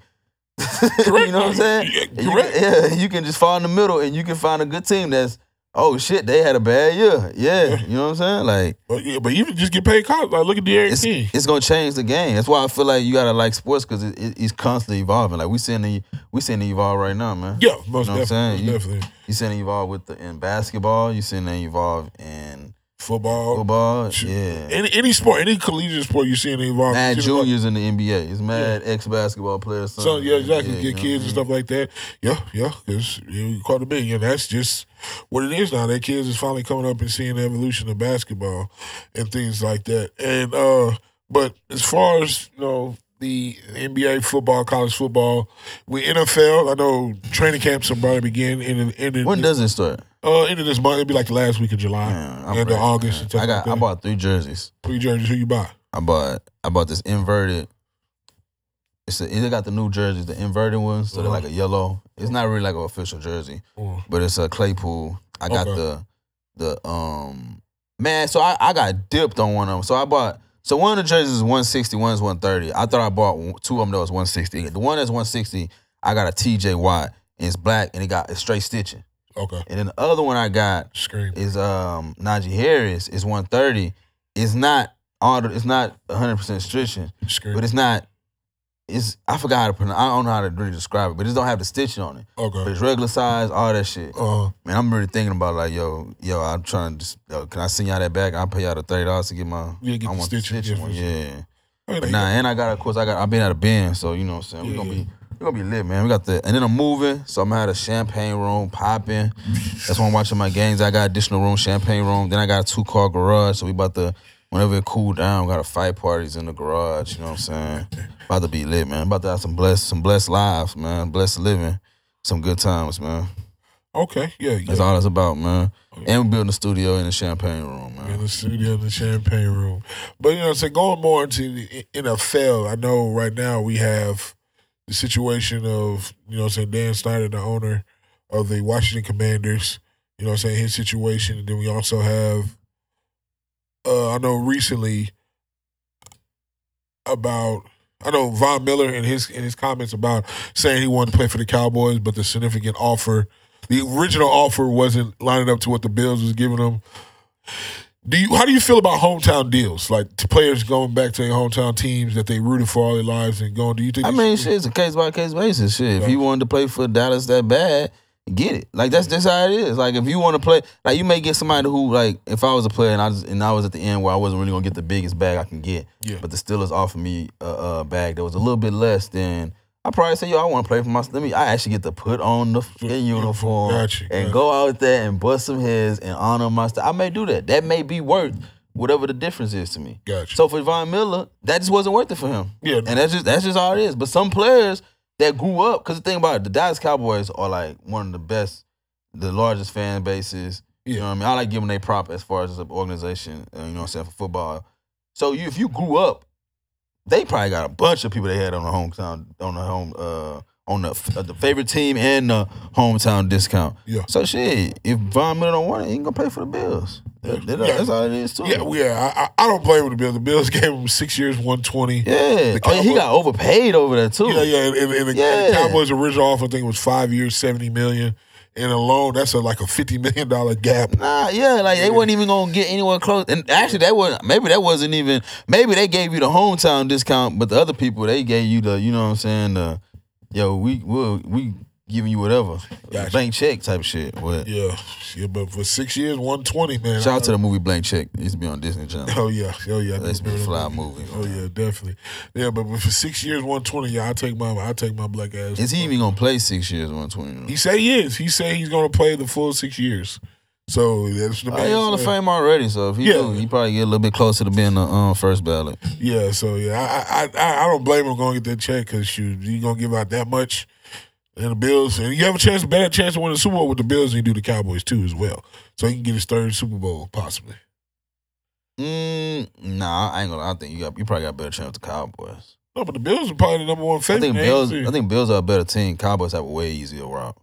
you know what I'm saying? Yeah, you can, yeah, you can just fall in the middle and you can find a good team that's oh shit, they had a bad year. Yeah, you know what I'm saying? Like But yeah, but even just get paid college. Like look at the it's, King. it's gonna change the game. That's why I feel like you gotta like sports because it, it, it's constantly evolving. Like we seeing the we seeing it evolve right now, man. Yeah, most You know what I'm definitely. saying? You- definitely. You seeing it evolve with the in basketball. You seeing it evolve in Football. football. Shoot. Yeah. Any any sport, any collegiate sport you see in involved. Mad you see involved- juniors in the NBA. It's mad ex basketball players. So yeah, exactly. Yeah, Get kids I and mean? stuff like that. Yeah, yeah. Because you caught a big. Yeah, that's just what it is now. That kids is finally coming up and seeing the evolution of basketball and things like that. And uh, but as far as you know, the NBA football, college football, we NFL. I know training camps are about to begin in in, in When does it start? Uh end of this month. It'd be like the last week of July, Man, I'm end of August. man. I got. I bought three jerseys. three jerseys. Who you buy? I bought. I bought this inverted. It's a, they got the new jerseys, the inverted ones, so they're Uh-huh. like a yellow. It's not really like an official jersey, Oh, but it's a Claypool. I got Okay. the the um man. So I, I got dipped on one of them. So I bought. So one of the jerseys is 160, one is 130. I thought I bought two of them that was 160. The one that's 160, I got a TJ Watt and it's black and it got it's straight stitching. Okay. And then the other one I got Scream. is um Najee Harris is 130. It's not all the, it's not 100 percent stitching, Scream. but it's not. It's I forgot how to pronounce. I don't know how to really describe it, but it don't have the stitching on it. But okay. it's regular size, all that shit. Uh, Man, I'm really thinking about like, yo, yo, I'm trying to. Just, yo, can I send y'all that back? I'll pay y'all the thirty dollars to get my. Yeah, get I the want stitching, the stitching yeah, one. sure. Yeah. But nah, and I got, of course, I got. I've been at a band, so you know what I'm saying. We're gonna Yeah. be, we're gonna be lit, man. We got the, and then I'm moving, so I'm gonna have a champagne room popping. That's why I'm watching my games. I got additional room, champagne room. Then I got a two car garage, so we about to, whenever it cool down, we got a fight parties in the garage. You know what I'm saying? About to be lit, man. About to have some blessed, some blessed lives, man. Blessed living, some good times, man. Okay, yeah, yeah. That's all it's about, man. And we building a studio in the champagne room, man. in the studio in the champagne room. But you know, so going more into the NFL, I know right now we have the situation of you know, I'm saying Dan Snyder, the owner of the Washington Commanders. You know, I'm saying his situation, and then we also have. Uh, I know recently about. I know Von Miller in his in his comments about saying he wanted to play for the Cowboys, but the significant offer, the original offer wasn't lining up to what the Bills was giving him Do you? How do you feel about hometown deals? Like players going back to their hometown teams that they rooted for all their lives and going. Do you think? I mean, shit, it's a case by case basis. Shit, if you wanted to play for Dallas that bad, get it. Like that's that's how it is. Like if you want to play, like you may get somebody who, like, if I was a player and I just, and I was at the end where I wasn't really gonna get the biggest bag I can get, Yeah. but the Steelers offered me a, a bag that was a little bit less than. I probably say, yo, I want to play for my. Let me. I actually get to put on the fucking uniform Gotcha, and gotcha. go out there and bust some heads and honor my stuff. I may do that. That may be worth whatever the difference is to me. Gotcha. So for Von Miller, that just wasn't worth it for him. Yeah. And that's just that's just how it is. But some players that grew up, because the thing about it, the Dallas Cowboys are like one of the best, the largest fan bases. You know what I mean? I like giving they prop as far as an organization, uh, you know what I'm saying, for football. So you if you grew up, they probably got a bunch of people they had on the hometown, on the home, uh, on the uh, the favorite team and the hometown discount. Yeah. So shit, if Von Miller don't want it, he can go play for the Bills. That- that- Yeah. That's all it is too. Yeah, yeah. I, I don't blame the Bills. The Bills gave him six years, one twenty. Yeah. The Oh, yeah, he got overpaid over there too. Yeah, yeah. And, and, and the, Yeah. the Cowboys' original offer, I think, was five years, seventy million. And alone, that's a, like a fifty million dollar gap. Nah, yeah, like they wasn't even gonna get anyone close. And actually, that was maybe that wasn't even. Maybe they gave you the hometown discount, but the other people they gave you the, you know what I'm saying? The, yo, we we we giving you whatever, Gotcha. blank check type shit. But Yeah, yeah. But for six years, one twenty, man. shout out to the movie Blank Check. It used to be on Disney Channel. Oh yeah, oh yeah. I That used to be a fly that movie. Oh yeah, definitely. Yeah, but for six years, one twenty. Yeah, I take my I take my black ass. Is he even gonna play six years, one twenty? He say he is. He say he's gonna play the full six years. So that's the he Hall of. Fame already, so if he Yeah. do, he probably get a little bit closer to being the um, first ballot. Yeah, so yeah, I I I, I don't blame him going to get that check because you you gonna give out that much, and the Bills, and you have a chance, better chance to win the Super Bowl with the Bills than you do the Cowboys too as well. So he can get his third Super Bowl possibly. Mm, nah, I ain't gonna. I think you got you probably got a better chance with the Cowboys. No, but the Bills are probably the number one favorite. I think Bills. I think Bills are a better team. Cowboys have a way easier route.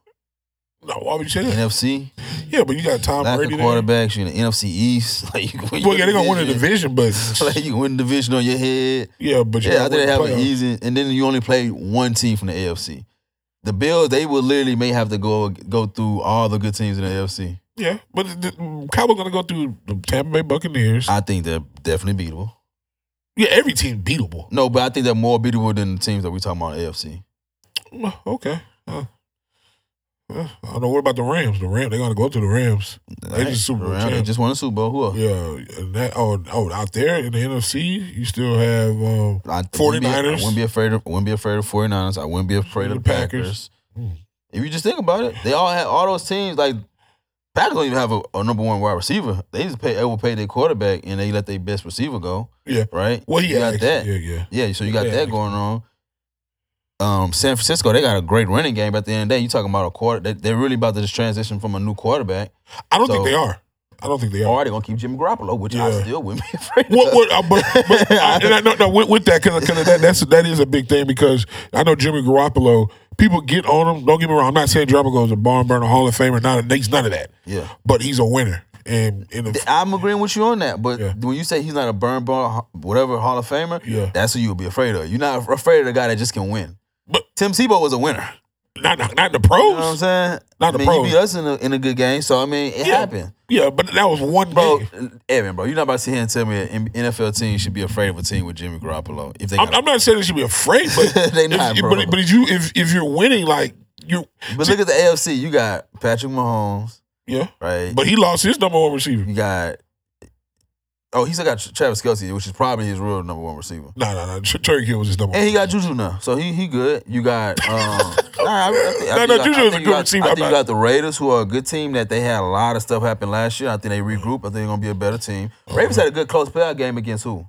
No, why would you say that? NFC, Yeah, but you got Tom lack of Brady there. quarterbacks. You in the NFC East. Like you Well, yeah, they're gonna win the division, but like you win the division on your head. yeah, but you Yeah, I think they have an easy. And then you only play one team from the AFC. The Bills, they will literally may have to go go through all the good teams in the AFC. Yeah, but the, the Cowboys gonna go through the Tampa Bay Buccaneers. I think they're definitely beatable. yeah, every team beatable. No, but I think they're more beatable than the teams that we talking about in the AFC. Okay. Uh, I don't know what about the Rams. The Rams, they're gonna go to the Rams. They just Super Bowl Around- They champs. just won a Super Bowl. Who else? Yeah, and that oh oh out there in the NFC, you still have um, I wouldn't be- 49ers. I wouldn't be afraid of. Wouldn't be afraid of 49ers. I wouldn't be afraid of The the Packers. Packers. Mm. If you just think about it, they all had all those teams. Like Packers don't even have a, a number one wide receiver. They just pay They will pay their quarterback and they let their best receiver go. Yeah. Right. well, you got that. Yeah, yeah. Yeah. So you got Yeah, that going on. Um, San Francisco, they got a great running game. But at the end of the day, you're talking about a quarter. They, they're really about to just transition from a new quarterback. I don't So- think they are. I don't think they are. Or they're gonna keep Jimmy Garoppolo, which I Yeah. still wouldn't be afraid What, what, uh, but, but I, and I, no, no, with, with that, because that, that's that is a big thing because I know Jimmy Garoppolo. People get on him. Don't get me wrong. I'm not saying Garoppolo is a barn burner Hall of Famer. Not a, he's none of that. Yeah. But he's a winner. And in the, I'm agreeing with you on that, but Yeah. when you say he's not a burn ball, whatever Hall of Famer, Yeah. that's who you'll be afraid of. You're not afraid of the guy that just can win. But- Tim Tebow was a winner. not not, not the pros. You know what I'm saying? Not the I mean, pros. He beat us in a, in a good game, so I mean, it Yeah. happened. Yeah, but that was one Bro, game. Evan, bro, you're not about to sit here and tell me an NFL team should be afraid of a team with Jimmy Garoppolo if they I'm, I'm not saying they should be afraid, but They not, if, bro. but but if you if if you're winning, like you, But look at the AFC. You got Patrick Mahomes, yeah. right? But he lost his number one receiver. you got oh, he still got Travis Kelce, which is probably his real number one receiver. No, no, no. Terry Hill was his number. One. And one. he got Juju now, so he he good. You got um, nah, I, I think, I No, no, Juju is a good got- receiver. I I'm think you not- got the Raiders, who are a good team that they had a lot of stuff happen last year. I think they regroup. I think they're gonna be a better team. Ravens had a good close playoff game against who?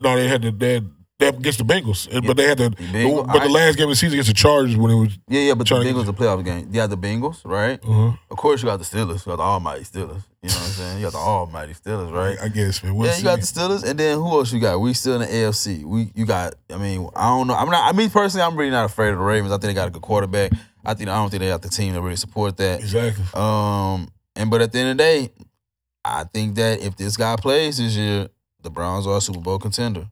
No, they had the they had against the Bengals, and- but they had the, Bengals. but the last game of the season against the Chargers when it was. Yeah, yeah, but the Trying to get- Bengals a playoff game. You got the Bengals, right? Uh-huh. Of course, you got the Steelers. You got the Almighty Steelers. You know what I'm saying? You got the Almighty Steelers, right? I guess, man. We'll yeah, you got the Steelers, and then who else you got? We still in the AFC. We you got. I mean, I don't know. I'm not. I mean, personally, I'm really not afraid of the Ravens. I think they got a good quarterback. I think I don't think they got the team to really support that. exactly. Um, and but at the end of the day, I think that if this guy plays this year, the Browns are a Super Bowl contender.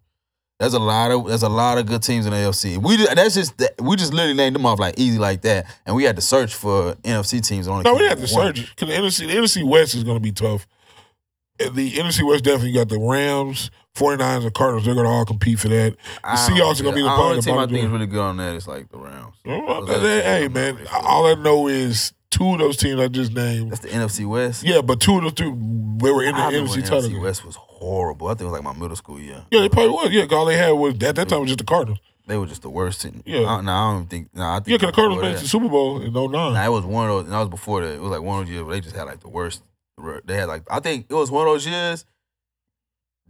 There's a lot of there's a lot of good teams in the AFC. We just, that's just that- we just literally named them off like easy like that, and we had to search for NFC teams. Only No, we had to one. search because the NFC the NFC West is going to be tough. And the NFC West definitely got the Rams, 49ers, and Cardinals. They're going to all compete for that. The Seahawks are going to be the I only team I think is really good on that is like the Rams. Well, Those other Hey, man, all I know is two of those teams I just named. That's the NFC West. Yeah, but two of those two, they were in the I NFC title. NFC. West was horrible. I think it was like my middle school year. Yeah, they probably was. Yeah, all they had was at that time was just the Cardinals. They were just the worst team. Yeah. I, no, I don't think. No, I think Yeah, because the Cardinals made the Super Bowl in 09. Nah, it was one of those. And that was before that. It was like one of those years where they just had like the worst. They had like I think it was one of those years.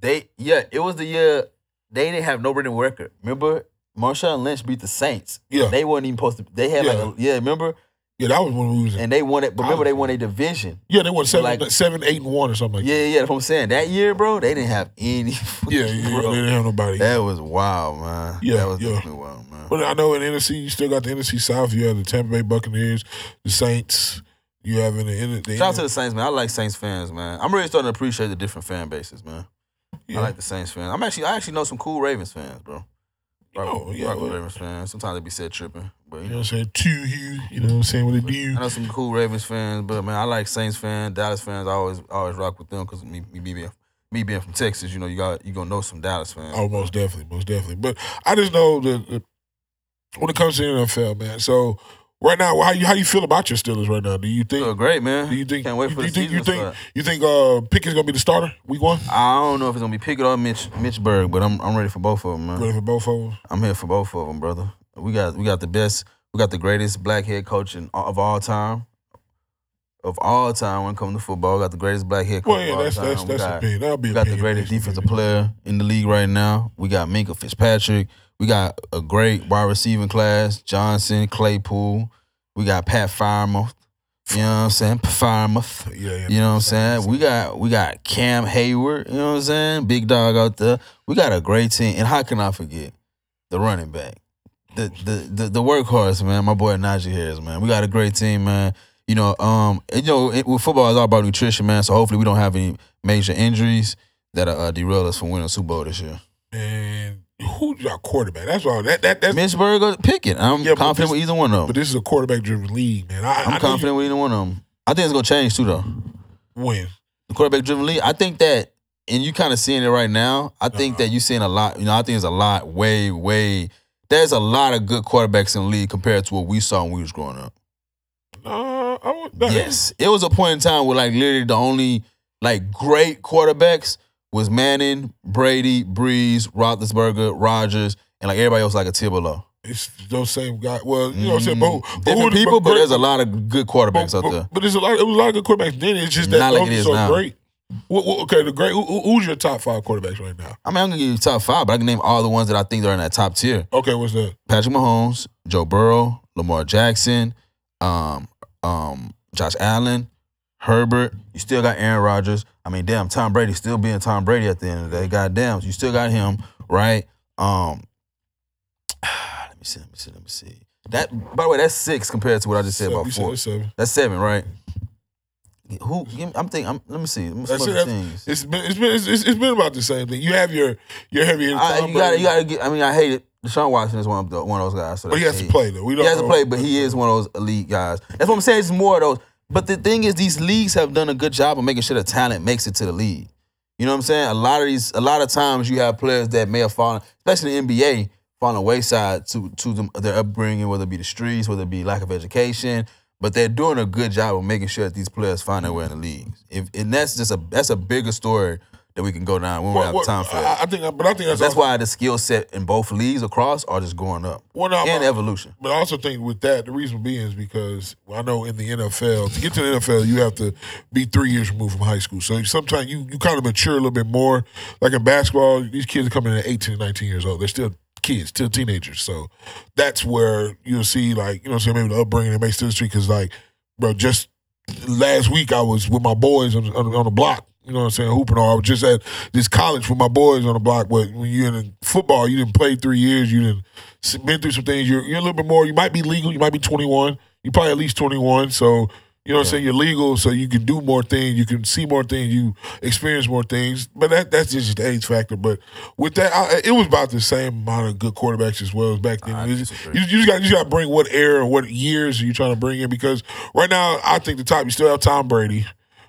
They yeah, it was the year they didn't have no written record. Remember, Marshawn Lynch beat the Saints. Yeah. they weren't even supposed to. They had like a, yeah, remember, Yeah, that was when we was. and they won it. But remember, they won a division. yeah, they won seven, like- seven, eight, and one or something like Yeah, yeah, that's what I'm saying. That year, bro, they didn't have any. that. Yeah, yeah, bro. they didn't have nobody. That was wild, man. Yeah, that was yeah. definitely wild, man. But I know in NFC, you still got the NFC South. You have the Tampa Bay Buccaneers, the Saints. You have in the, in the, the Shout out to the Saints, man. I like Saints fans, man. I'm really starting to appreciate the different fan bases, man. yeah. I like the Saints fans. I'm actually, I actually know some cool Ravens fans, bro. Oh, yeah, Ravens fans. Sometimes they be said tripping, but You know what I'm saying? To you, you know what I'm saying? What they do. I know some cool Ravens fans, but man, I like Saints fans, Dallas fans. I always, always rock with them because me, me, me being, me being from Texas, you know, you got, you gonna know some Dallas fans. Oh, most definitely, most definitely. But I just know that that when it comes to the NFL, man. So right now, how you how you feel about your Steelers right now? Do you think? Feel great, man. Do you think? Can't wait for do you the think? You season think? start. You think? Uh, Pickett's gonna be the starter week one? I don't know if it's gonna be Pickett or Mitch, Mitch Berg, but I'm, I'm ready for both of them, man. Ready for both of them? I'm here for both of them, brother. We got we got the best, we got the greatest black head coach in, of all time. Of all time when it comes to football, we got the greatest black head coach Well, of yeah, all that's time. that's We that's got, opinion. That'll be we got the greatest defensive player in the league right now. We got Minkah Fitzpatrick. We got a great wide receiving class, Johnson, Claypool. We got Pat Freiermuth. You know what I'm saying? Freiermuth. Yeah, yeah. You know what I'm saying? We got we got Cam Heyward, you know what I'm saying? Big dog out there. We got a great team. And how can I forget the running back? The the the, the workhorse, man, my boy Najee Harris, man. We got a great team, man. You know, um, you know, it, with football is all about nutrition, man. So hopefully we don't have any major injuries that uh, derail us from winning a Super Bowl this year. And who's your quarterback? That's all. That that that's. Mitchburg or Pickett. I'm Yeah, but confident this- with either one of But them. this is a quarterback-driven league, man. I, I'm confident with either one of them. I think it's gonna change too, though. Win. the quarterback driven league. I think that, and you kind of seeing it right now. I think Uh-huh. that you're seeing a lot. You know, I think there's a lot, way, way. There's a lot of good quarterbacks in the league compared to what we saw when we was growing up. Uh, I would, no, Yes, it was a point in time where like literally the only like great quarterbacks was Manning, Brady, Brees, Roethlisberger, Rodgers, and like everybody else like a tier below. It's those same guys. Well, you know what I'm saying? But, who- but who- people, but, but- there's a lot of good quarterbacks but, out there. but there's a lot. It was a lot of good quarterbacks then. It's just that Not like it is so now. great. What, what, okay, the great. Who, who- who's your top five quarterbacks right now? I mean, I'm gonna give you top five, but I can name all the ones that I think are in that top tier. Okay, what's that? Patrick Mahomes, Joe Burrow, Lamar Jackson, um, um, Josh Allen, Herbert. You still got Aaron Rodgers. I mean, damn, Tom Brady still being Tom Brady at the end of the day. Goddamn, you still got him, right? Um, let me see, let me see, let me see. That, by the way, that's six compared to what I just said about four. seven. That's seven, right? Who? Give me, I'm thinking. I'm, let me see. Let me see it. things. It's been it's been it's, it's been about the same thing. You have your your heavy. I, you gotta, you gotta get. I mean, I hate it. Deshaun Watson is one of the, one of those guys. So but he has to play though. We don't He has to play, but he is one of those elite guys. That's what I'm saying. It's more of those. But the thing is, these leagues have done a good job of making sure the talent makes it to the league. You know what I'm saying? A lot of these, a lot of times, you have players that may have fallen, especially in NBA, fallen wayside to to them, their upbringing, whether it be the streets, whether it be lack of education. But they're doing a good job of making sure that these players find their way in the leagues. If and that's just a that's a bigger story that we can go down when we Well, have well, time for that. I think, but I think that's That's also, why the skill set in both leagues across are just going up Well, no, and evolution. But I also think with that, the reason being is because I know in the NFL, to get to the NFL, you have to be three years removed from high school. So sometimes you, you kind of mature a little bit more. Like in basketball, these kids are coming in at 18 19 years old. They're still kids, still teenagers. So that's where you'll see, like, you know what I'm saying, maybe the upbringing that makes to the street. Because, like, bro, just last week I was with my boys on, on, on the block. You know what I'm saying? Hooping all. I was just at this college with my boys on the block. But when you're in football, you didn't play three years. You didn't been through some things. You're, you're a little bit more. You might be legal. You might be 21. You probably at least 21. So you know what I'm saying. You're legal, so you can do more things. You can see more things. You experience more things. But that that's just the age factor. But with that, I, it was about the same amount of good quarterbacks as well as back then. I You just, you, you just got you got to bring what era, what years are you trying to bring in? Because right now, I think the top you still have Tom Brady.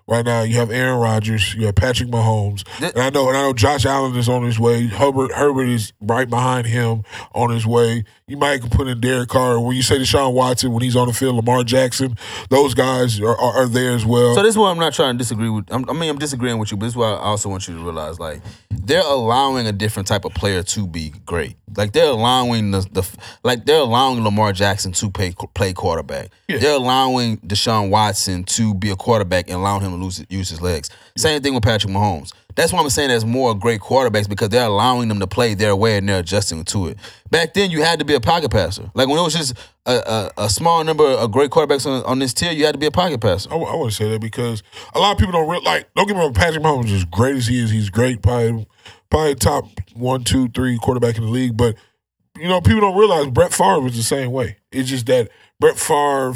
Right now, you have Aaron Rodgers, you have Patrick Mahomes, and I know, and I know Josh Allen is on his way. Herbert Herbert is right behind him on his way. You might put in Derek Carr. When you say Deshaun Watson, when he's on the field, Lamar Jackson, those guys are, are, are there as well. So this is why I'm not trying to disagree with. I'm, I mean, I'm disagreeing with you, but this is why I also want you to realize, like, they're allowing a different type of player to be great. Like they're allowing the, the like they're allowing Lamar Jackson to play play quarterback. Yeah. They're allowing Deshaun Watson to be a quarterback and allowing him to lose, use his legs. Same thing with Patrick Mahomes. That's why I'm saying there's more great quarterbacks because they're allowing them to play their way and they're adjusting to it. Back then, you had to be a pocket passer. Like when it was just a, a, a small number of great quarterbacks on, on this tier, you had to be a pocket passer. I, I wouldn't say that because a lot of people don't real like. Don't get me wrong. Patrick Mahomes is great as he is. He's great, probably probably top one, two, three quarterback in the league. But you know, people don't realize Brett Favre was the same way. It's just that Brett Favre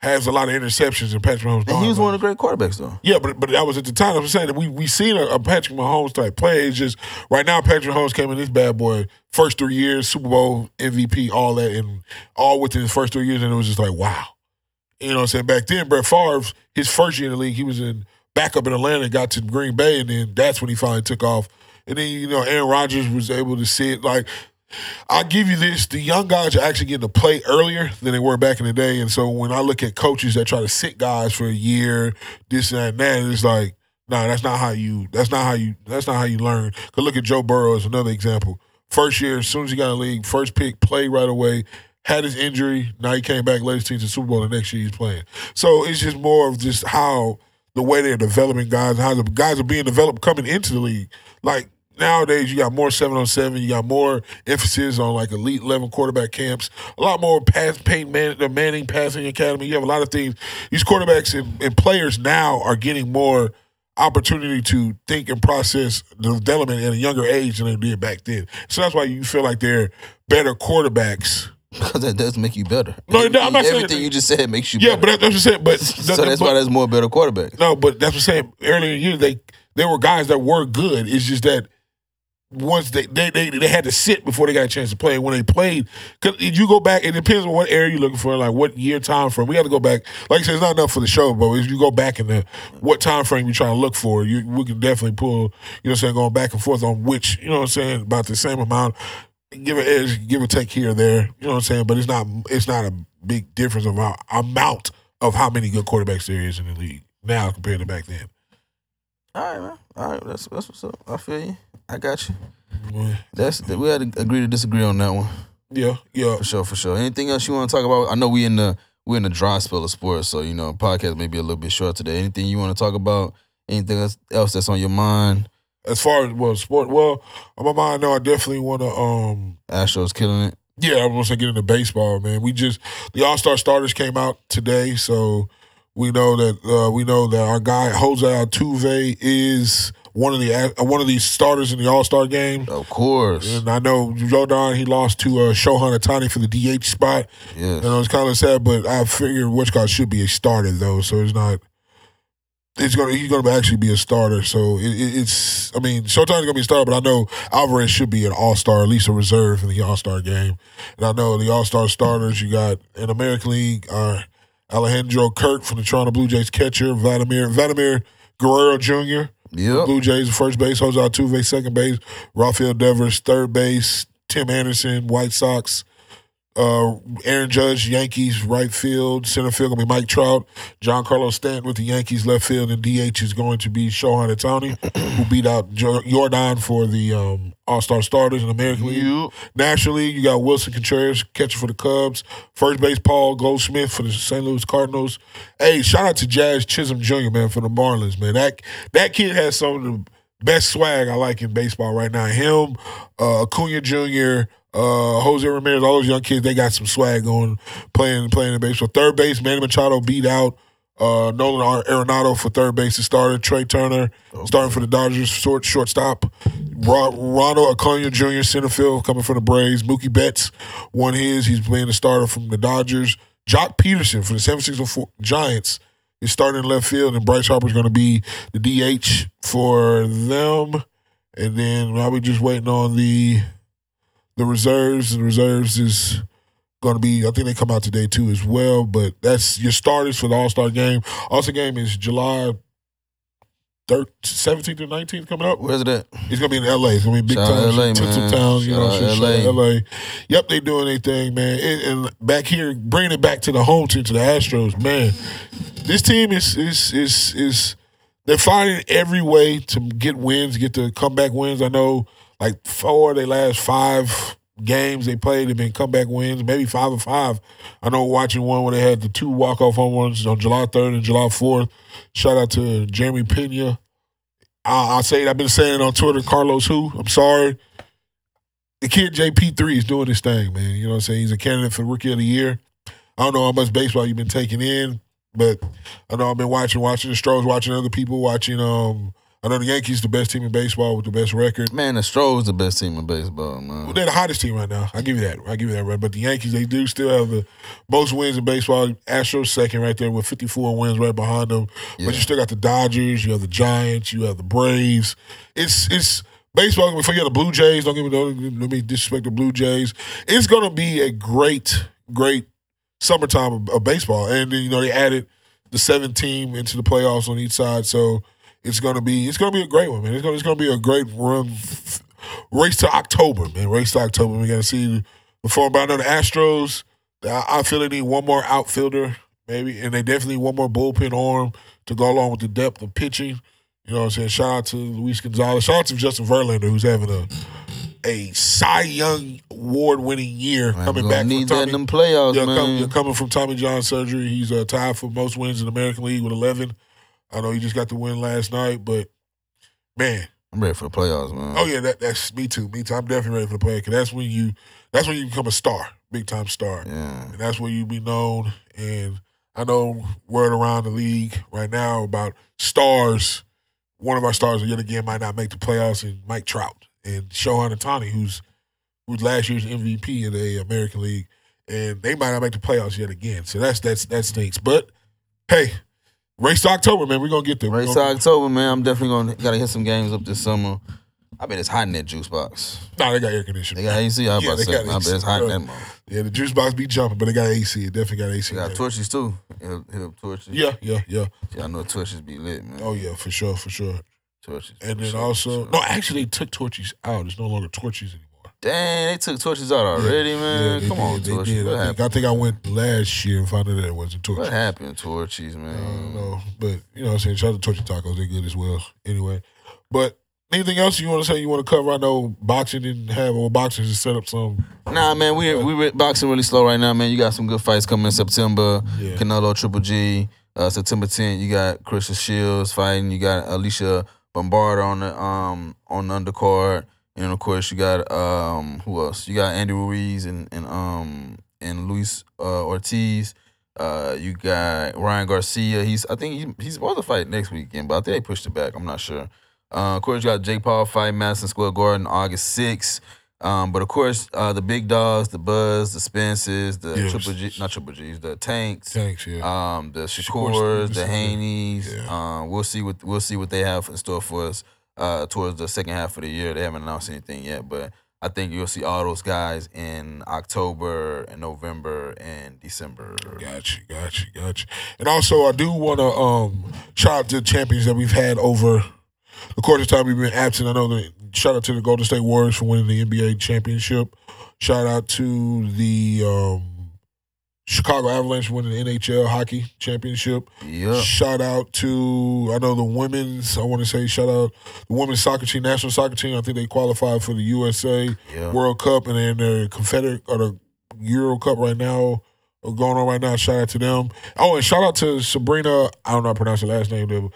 has a lot of interceptions, and Patrick Mahomes. And he was one of the great quarterbacks, though. yeah, but but that was at the time. I'm saying that we we seen a, a Patrick Mahomes type play. It's just right now Patrick Mahomes came in this bad boy first three years, Super Bowl MVP, all that, and all within his first three years, and it was just like wow. You know what I'm saying? Back then, Brett Favre, his first year in the league, he was in backup in Atlanta, got to Green Bay, and then that's when he finally took off. And then you know Aaron Rodgers was able to sit like. I'll give you this: the young guys are actually getting to play earlier than they were back in the day, and so when I look at coaches that try to sit guys for a year, this and that, and that, it's like, no, that's not how you. That's not how you. That's not how you learn. Cause look at Joe Burrow as another example. First year, as soon as he got in the league, first pick, played right away. Had his injury. Now he came back, his team to Super Bowl. The next year he's playing. So it's just more of just how the way they're developing guys, how the guys are being developed coming into the league. Like nowadays, you got more seven on seven. You got more emphasis on like elite level quarterback camps. A lot more pass paint man, the Manning passing academy. You have a lot of things. These quarterbacks and, and players now are getting more opportunity to think and process the development at a younger age than they did back then. So that's why you feel like they're better quarterbacks. Because that does make you better. No, no, I'm not saying- Everything you just said makes you Yeah, better. but that's what I'm saying. But so that's why there's more better quarterbacks. No, but that's what I'm saying. Earlier in the year, they there were guys that were good. It's just that once they they they, they had to sit before they got a chance to play. When they played, cause you go back, it depends on what area you're looking for, like what year time frame. We got to go back. Like I said, it's not enough for the show, but if you go back in the what time frame you're trying to look for, you we can definitely pull. You know, what I'm saying going back and forth on which. You know, what I'm saying about the same amount. Give it edge, give or take here or there. You know what I'm saying, but it's not it's not a big difference of amount of how many good quarterbacks there is in the league now compared to back then. All right, man. All right, that's that's what's up. I feel you. I got you. That's we had to agree to disagree on that one yeah, yeah. for sure, for sure. Anything else you want to talk about? I know we in the we in the dry spell of sports, so you know podcast may be a little bit short today. Anything you want to talk about? Anything else, else that's on your mind? As far as well, sport. Well, on my mind, no, I definitely want to. Um, Astros killing it. yeah, I want to get into baseball, man. We just the All Star starters came out today, so we know that uh, we know that our guy Jose Altuve is one of the uh, one of these starters in the All Star game. Of course. And I know Jordan, he lost to uh, Shohei Ohtani for the DH spot. Yes. And it was kind of sad, but I figured Westcott should be a starter though, so it's not. It's gonna he's gonna actually be a starter, so it, it, it's. I mean, Showtime's gonna be a starter, but I know Alvarez should be an All Star, at least a reserve in the All Star game. And I know the All Star starters you got in American League are Alejandro Kirk from the Toronto Blue Jays catcher, Vladimir Vladimir Guerrero Jr. Blue Jays first base, Jose Altuve second base, Rafael Devers third base, Tim Anderson White Sox, uh, Aaron Judge Yankees right field, center field gonna be Mike Trout, Giancarlo Stanton with the Yankees left field, and DH is going to be Shohei Ohtani, who beat out Jo- Jordan for the um, All Star starters in the American League. Yep. National League, you got Willson Contreras, catcher for the Cubs. First base, Paul Goldschmidt for the St. Louis Cardinals. Hey, shout out to Jazz Chisholm Jr., man, for the Marlins, man. That that kid has some of the best swag I like in baseball right now. Him, uh, Acuna Jr., uh, Jose Ramirez, all those young kids, they got some swag going, playing playing in baseball. Third base, Manny Machado beat out uh, Nolan Ar- Arenado for third base to starter. Trea Turner starting for the Dodgers, short shortstop. Ro- Ronald Acuna Jr. center field coming from the Braves. Mookie Betts won his. He's playing the starter from the Dodgers. Joc Pederson for the 764 Giants is starting in left field, and Bryce Harper's going to be the DH for them. And then I'll be just waiting on the the reserves. The reserves is going to be. I think they come out today too as well. But that's your starters for the All Star game. All Star game is July thir- 17th or 19th coming up. Where's it at? He's gonna be in LA. It's gonna be big Shout time. LA, man. Town, you know, shout LA. LA. Yep, they doing their thing, man. And, and back here, bringing it back to the home team, to the Astros, man. This team is is is is they're finding every way to get wins, get the comeback wins. I know, like four of their last five games they played have been comeback wins, maybe five or five. I know watching one where they had the two walk off home runs on July third and July fourth. Shout out to Jeremy Pena. I, I'll say it. I've been saying on Twitter. Carlos, who? I'm sorry. The kid JP3 is doing his thing, man. You know what I'm saying? He's a candidate for Rookie of the Year. I don't know how much baseball you've been taking in, but I know I've been watching, watching the Stros, watching other people, watching. Um, I know the Yankees the best team in baseball with the best record. Man, the Stros the best team in baseball, man. They're the hottest team right now. I give you that. I give you that right. But the Yankees, they do still have the most wins in baseball. Astros second right there with 54 wins right behind them. Yeah. But you still got the Dodgers, you have the Giants, you have the Braves. It's it's baseball. Before you have the Blue Jays, don't give me don't let me disrespect the Blue Jays. It's gonna be a great, great summertime of, of baseball. And then, you know they added the seven team into the playoffs on each side, so it's gonna be it's gonna be a great one, man. It's gonna it's gonna be a great run. Race to October, man. Race to October. We gotta see before. But I know the Astros. I, I feel they need one more outfielder, maybe, and they definitely need one more bullpen arm to go along with the depth of pitching. You know what I'm saying? Shout out to Luis Gonzalez. Shout out to Justin Verlander, who's having a a Cy Young award winning year coming back gonna from need that Tommy. in them playoffs, Yeah, man. yeah, coming from Tommy John surgery. He's uh, tied for most wins in the American League with 11. I know he just got the win last night, but man, I'm ready for the playoffs, man. oh yeah, that, that's me too. Me too. I'm definitely ready for the playoffs because that's when you that's when you become a star, big time star, Yeah. and that's where you be known. And I know word around the league right now about stars. One of our stars yet again might not make the playoffs, and Mike Trout and Shohei Ohtani, who's who's last year's MVP in the American League, and they might not make the playoffs yet again. So that's that's that stinks. But hey, race to October, man. We're gonna get there. We're Race to gonna- October, man. I'm definitely gonna gotta hit some games up this summer. I bet it's hot in that juice box. Nah, they got air conditioning. They got AC. I was Yeah, about to they say, got man, I bet AC. it's hot in Yeah. that mode. Yeah, the juice box be jumping, but they got AC. It definitely got AC. They got man. torches too. Hit up, hit up torches. Yeah, yeah, yeah. Yeah, I know torches be lit, man. Oh yeah, for sure, for sure. torches. And for then sure, also, for no, actually, they took torches out. It's no longer torches anymore. Dang, they took torches out already, man. they Come on, they torches. did. What I think, happened? I think I went last year and found out that it wasn't torches. What happened, torches, man? I don't know, but you know, what I'm saying shout out to Torchy Tacos. They're good as well. Anyway, but anything else you want to say? You want to cover? I know boxing didn't have well, boxing just set up some. Nah, man, we we boxing really slow right now, man. You got some good fights coming in September. Yeah. Canelo Triple G. Uh, September 10th, you got Christian Shields fighting. You got Alycia Baumgardner on the um on the undercard, and of course you got um who else? You got Andy Ruiz and and um and Luis uh, Ortiz. Uh, you got Ryan Garcia. He's I think he, he's supposed to fight next weekend, but I think they pushed it back. I'm not sure. Uh, of course, you got Jake Paul fight Madison Square Garden August 6th. Um, but of course, uh, the big dogs, the Buzz, the Spences, the Yes. Triple G, not Triple G's, the Tanks, Thanks, yeah. um, the Shakur Shakurs, the Haney's. Yeah. Um, we'll see what we'll see what they have in store for us uh, towards the second half of the year. They haven't announced anything yet, but I think you'll see all those guys in October and November and December. Gotcha, gotcha, gotcha. And also, I do want to um, shout out to the champions that we've had over the course of time we've been absent. I know that shout out to the Golden State Warriors for winning the NBA championship. Shout out to the um, Chicago Avalanche winning the NHL hockey championship. Yep. Shout out to I know the women's. I want to say shout out the women's soccer team, national soccer team. I think they qualified for the USA Yeah. World Cup and then the Confederate or the Euro Cup right now going on right now. Shout out to them. Oh, and shout out to Sabrina. I don't know how to pronounce her last name.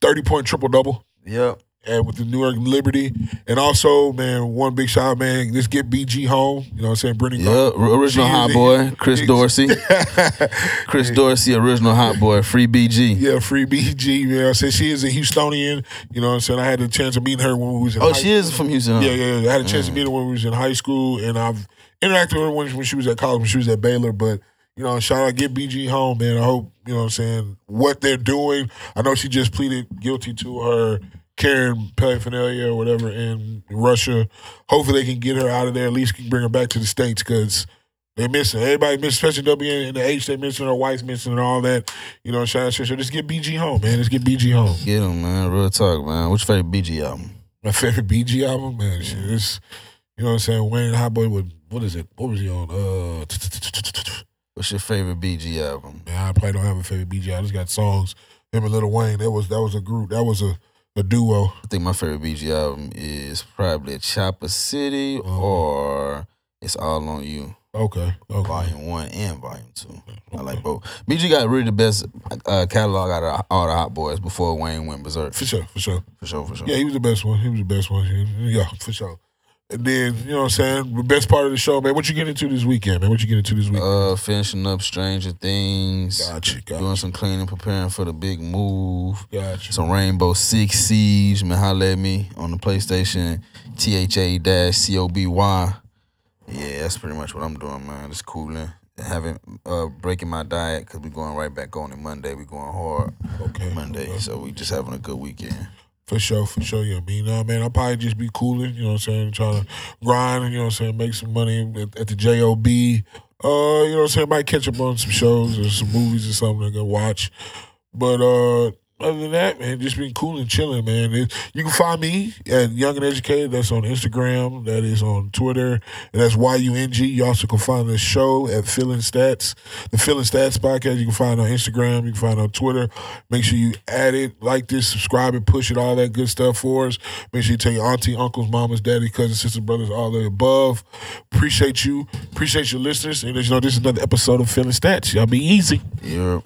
Thirty point triple double. Yep. And with the New York Liberty, and also, man, one big shout out, man. Let's get BG home. You know what I'm saying? Brittney. Yep. Original hot boy, Chris Dorsey. Chris Dorsey, original hot boy, free BG. Yeah, free BG. Man, I said she is a Houstonian. You know what I'm saying? I had the chance of meeting her when we was in Oh, she is from Houston. huh? Yeah, yeah, yeah. I had a chance to Mm. meet her when we was in high school, and I've interacted with her when, when she was at college, when she was at Baylor. But you know, shout out, get BG home, man. I hope you know what I'm saying what they're doing. I know she just pleaded guilty to her carrying paraphernalia or whatever in Russia. Hopefully, they can get her out of there. At least can bring her back to the states because They missing. Everybody missing, especially W and the H. They missing. Their whites missing and all that. You know, shout out to so just get BG home, man. Let's get BG home. Get him, man. Real talk, man. What's your favorite BG album? My favorite BG album, man. Shit, it's you know what I'm saying. Wayne Hot Boy with what is it? What was he on? Uh, What's your favorite BG album? man, I probably don't have a favorite BG. I just got songs. Him and Lil Wayne. That was that was a group. That was a a duo. I think my favorite BG album is probably Chopper City Oh. or It's All on You. Okay. Okay. Volume one and volume two. I like both. BG got really the best uh, catalog out of all the Hot Boys before Wayne went berserk. For sure. For sure. For sure, for sure. Yeah, he was the best one. He was the best one. Yeah, for sure. And then, you know what I'm saying? The best part of the show, man. What you getting into this weekend, man? What you getting into this weekend? Uh, finishing up Stranger Things. gotcha, Doing gotcha, some cleaning, preparing for the big move. gotcha. Some Rainbow Six Siege. Man, holla at me on the PlayStation. T H A dash C O B Y. Yeah, that's pretty much what I'm doing, man. Just cooling. Having uh breaking my diet because we going right back on it Monday. We going hard okay. Monday, okay. so we just having a good weekend. For sure, for sure. Yeah, I mean, nah, man, I'll probably just be cooling, you know what I'm saying? Trying to grind, you know what I'm saying? Make some money at, at the JOB. Uh, you know what I'm saying? Might catch up on some shows or some movies or something I can watch. But uh, other than that, man, just been cool and chilling, man. It- you can find me at Young and Educated. That's on Instagram. That is on Twitter. And that's Y-U-N-G. You also can find the show at Feeling Stats. The Feeling Stats podcast you can find on Instagram. You can find on Twitter. Make sure you add it, like this, subscribe it, push it, all that good stuff for us. Make sure you tell your auntie, uncles, mamas, daddy, cousins, sisters, brothers, all the above. Appreciate you. Appreciate your listeners. And as you know, this is another episode of Feeling Stats. Y'all be easy. You're